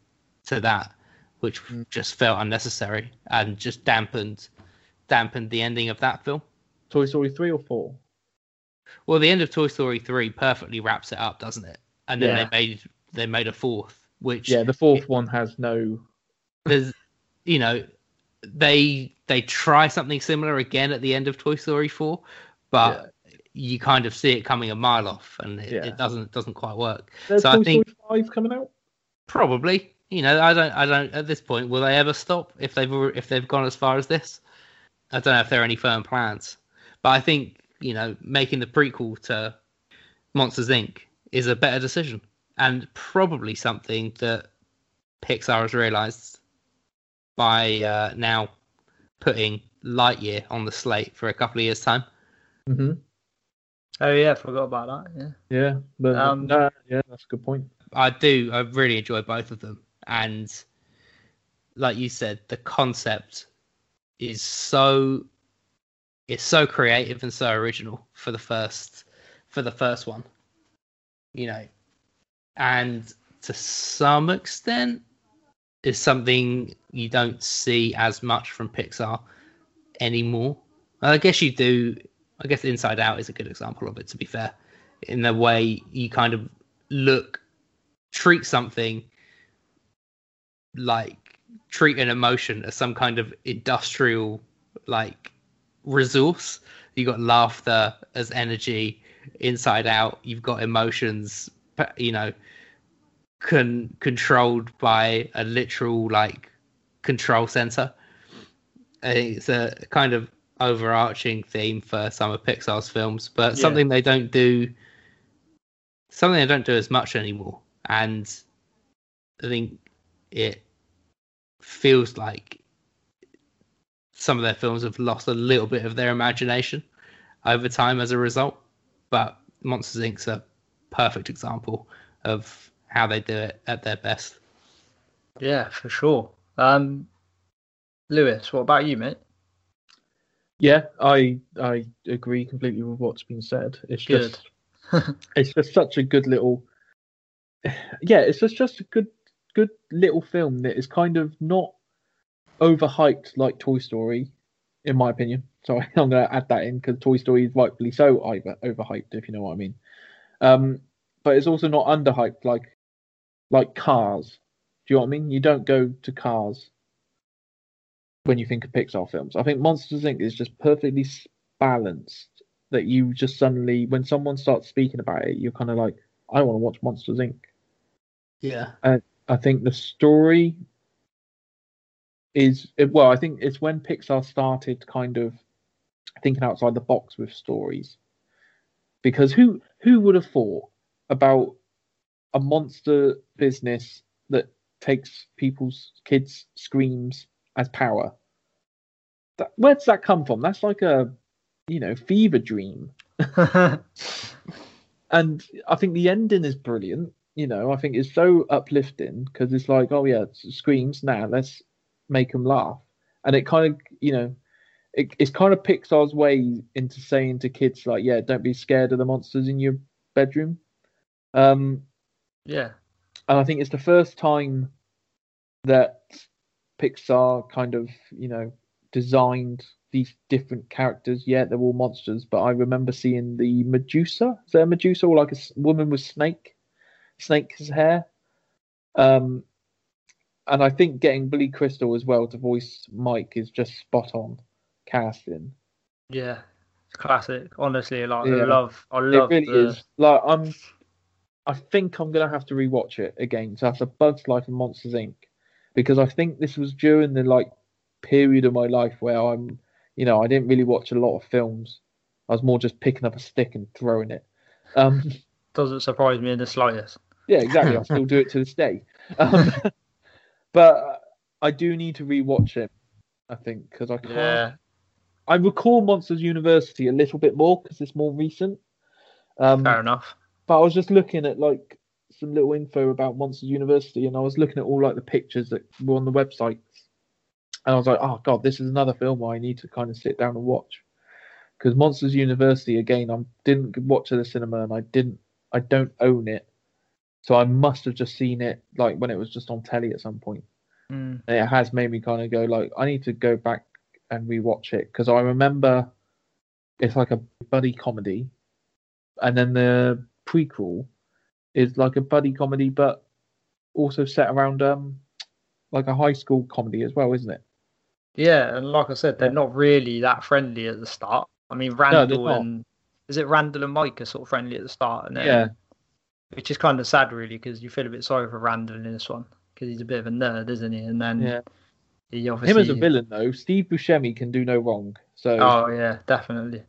Speaker 3: to that, which hmm. just felt unnecessary and just dampened dampened the ending of that film.
Speaker 6: Toy Story three or four?
Speaker 3: Well, the end of Toy Story 3 perfectly wraps it up, doesn't it? And then
Speaker 1: Yeah.
Speaker 3: they made they made a fourth, which
Speaker 6: Yeah, the fourth one has no.
Speaker 3: there's you know they they try something similar again at the end of Toy Story 4, but you kind of see it coming a mile off and it,
Speaker 6: Yeah.
Speaker 3: it doesn't doesn't quite work.
Speaker 6: There's
Speaker 3: so I think
Speaker 6: five coming out.
Speaker 3: probably you know I don't I don't at this point will they ever stop if they've if they've gone as far as this? I don't know if there are any firm plans, but I think you know making the prequel to Monsters Inc. is a better decision and probably something that Pixar has realised by uh, now putting Lightyear on the slate for a couple of years' time.
Speaker 6: hmm
Speaker 1: oh yeah, I forgot about that. Yeah.
Speaker 6: Yeah, but
Speaker 1: Um,
Speaker 6: no, yeah, that's a good point.
Speaker 3: I do. I really enjoy both of them, and like you said, the concept is so it's so creative and so original for the first for the first one, you know, and to some extent is something you don't see as much from Pixar anymore. I guess you do. I guess Inside Out is a good example of it. To be fair, in the way you kind of look treat something like treat an emotion as some kind of industrial like resource you got laughter as energy inside out you've got emotions you know con- controlled by a literal like control center it's a kind of overarching theme for some of pixar's films but
Speaker 6: Yeah.
Speaker 3: something they don't do something they don't do as much anymore and I think it feels like some of their films have lost a little bit of their imagination over time as a result. But Monsters Inc.'s a perfect example of how they do it at their best.
Speaker 1: Yeah, for sure. Um, Lewis, what about you, mate?
Speaker 6: Yeah, I I agree completely with what's been said. It's
Speaker 1: Good.
Speaker 6: just it's just such a good little yeah, it's just just a good good little film that is kind of not overhyped like Toy Story, in my opinion. Sorry, I'm gonna add that in because Toy Story is rightfully so over overhyped, if you know what I mean. Um, but it's also not underhyped like like Cars. Do you know what I mean? You don't go to Cars when you think of Pixar films. I think Monsters Inc. is just perfectly balanced. That you just suddenly, when someone starts speaking about it, you're kind of like, I want to watch Monsters Inc.
Speaker 3: Yeah.
Speaker 6: And I think the story is well. I think it's when Pixar started kind of thinking outside the box with stories, because who who would have thought about a monster business that takes people's kids' screams as power? That, where does that come from? That's like a you know fever dream. and I think the ending is brilliant. You know, I think it's so uplifting because it's like, oh yeah, screams now. let's make them laugh, and it kind of, you know, it, it's kind of Pixar's way into saying to kids like, yeah, don't be scared of the monsters in your bedroom. Um,
Speaker 1: yeah,
Speaker 6: and I think it's the first time that Pixar kind of, you know, designed these different characters. Yeah, they're all monsters, but I remember seeing the Medusa. Is there a Medusa or like a woman with snake, snake's hair? Um, and I think getting Billy Crystal as well to voice Mike is just spot on casting.
Speaker 1: Yeah, it's classic. Honestly, like yeah. I love, I love.
Speaker 6: It really
Speaker 1: the...
Speaker 6: is. Like I'm, I think I'm gonna have to rewatch it again. So after Bugs Life and Monsters Inc. Because I think this was during the like period of my life where I'm you know, I didn't really watch a lot of films. I was more just picking up a stick and throwing it. Um,
Speaker 1: Doesn't surprise me in the slightest.
Speaker 6: Yeah, exactly. I still do it to this day. Um, but I do need to rewatch it. I think because I can't.
Speaker 1: Yeah.
Speaker 6: I recall Monsters University a little bit more because it's more recent. Um,
Speaker 1: Fair enough.
Speaker 6: But I was just looking at like some little info about Monsters University, and I was looking at all like the pictures that were on the website and I was like, oh god, this is another film I need to kind of sit down and watch. Because Monsters University again, I didn't watch at the cinema and I didn't, I don't own it, so I must have just seen it like when it was just on telly at some point.
Speaker 1: Mm.
Speaker 6: And it has made me kind of go like, I need to go back and rewatch it because I remember it's like a buddy comedy, and then the prequel is like a buddy comedy, but also set around um like a high school comedy as well, isn't it?
Speaker 1: Yeah, and like I said, they're not really that friendly at the start. I mean, Randall no, and is it Randall and Mike are sort of friendly at the start, and then,
Speaker 6: yeah,
Speaker 1: which is kind of sad really because you feel a bit sorry for Randall in this one because he's a bit of a nerd, isn't he? And then
Speaker 6: yeah,
Speaker 1: he obviously
Speaker 6: him as a villain though, Steve Buscemi can do no wrong. So
Speaker 1: oh yeah, definitely.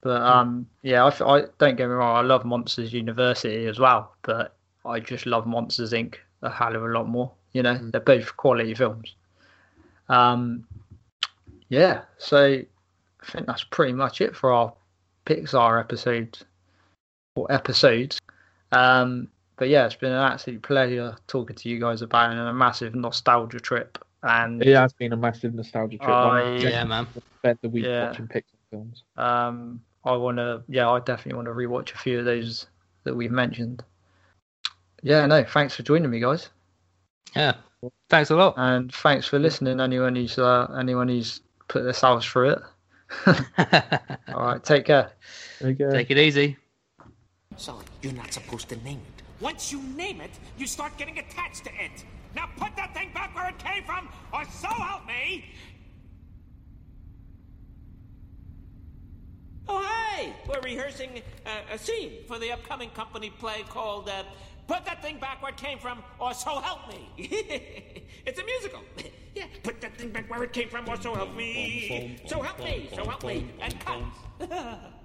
Speaker 1: But um, yeah, I, I don't get me wrong, I love Monsters University as well, but I just love Monsters Inc. a hell of a lot more. You know, mm. they're both quality films. Um, yeah, so I think that's pretty much it for our Pixar episode or episodes. Um, but yeah, it's been an absolute pleasure talking to you guys about it and a massive nostalgia trip. And
Speaker 6: it has been a massive nostalgia trip.
Speaker 1: I,
Speaker 3: yeah, man.
Speaker 6: Spent the week
Speaker 1: Yeah.
Speaker 6: watching Pixar films.
Speaker 1: um, I want to, yeah, I definitely want to rewatch a few of those that we've mentioned. Yeah, no, thanks for joining me, guys,
Speaker 3: Yeah. Thanks a lot.
Speaker 1: and thanks for listening. Anyone who's uh, anyone who's put themselves through it. All right, take care.
Speaker 6: Okay.
Speaker 3: Take it easy.
Speaker 4: Sully, you're not supposed to name it. Once you name it, you start getting attached to it. Now put that thing back where it came from, or so help me! Oh, hey! We're rehearsing uh, a scene for the upcoming company play called uh, Put That Thing Back Where It Came From, or So Help Me. it's a musical. yeah, put that thing back where it came from, or so help me. So help me, so help me, and cut.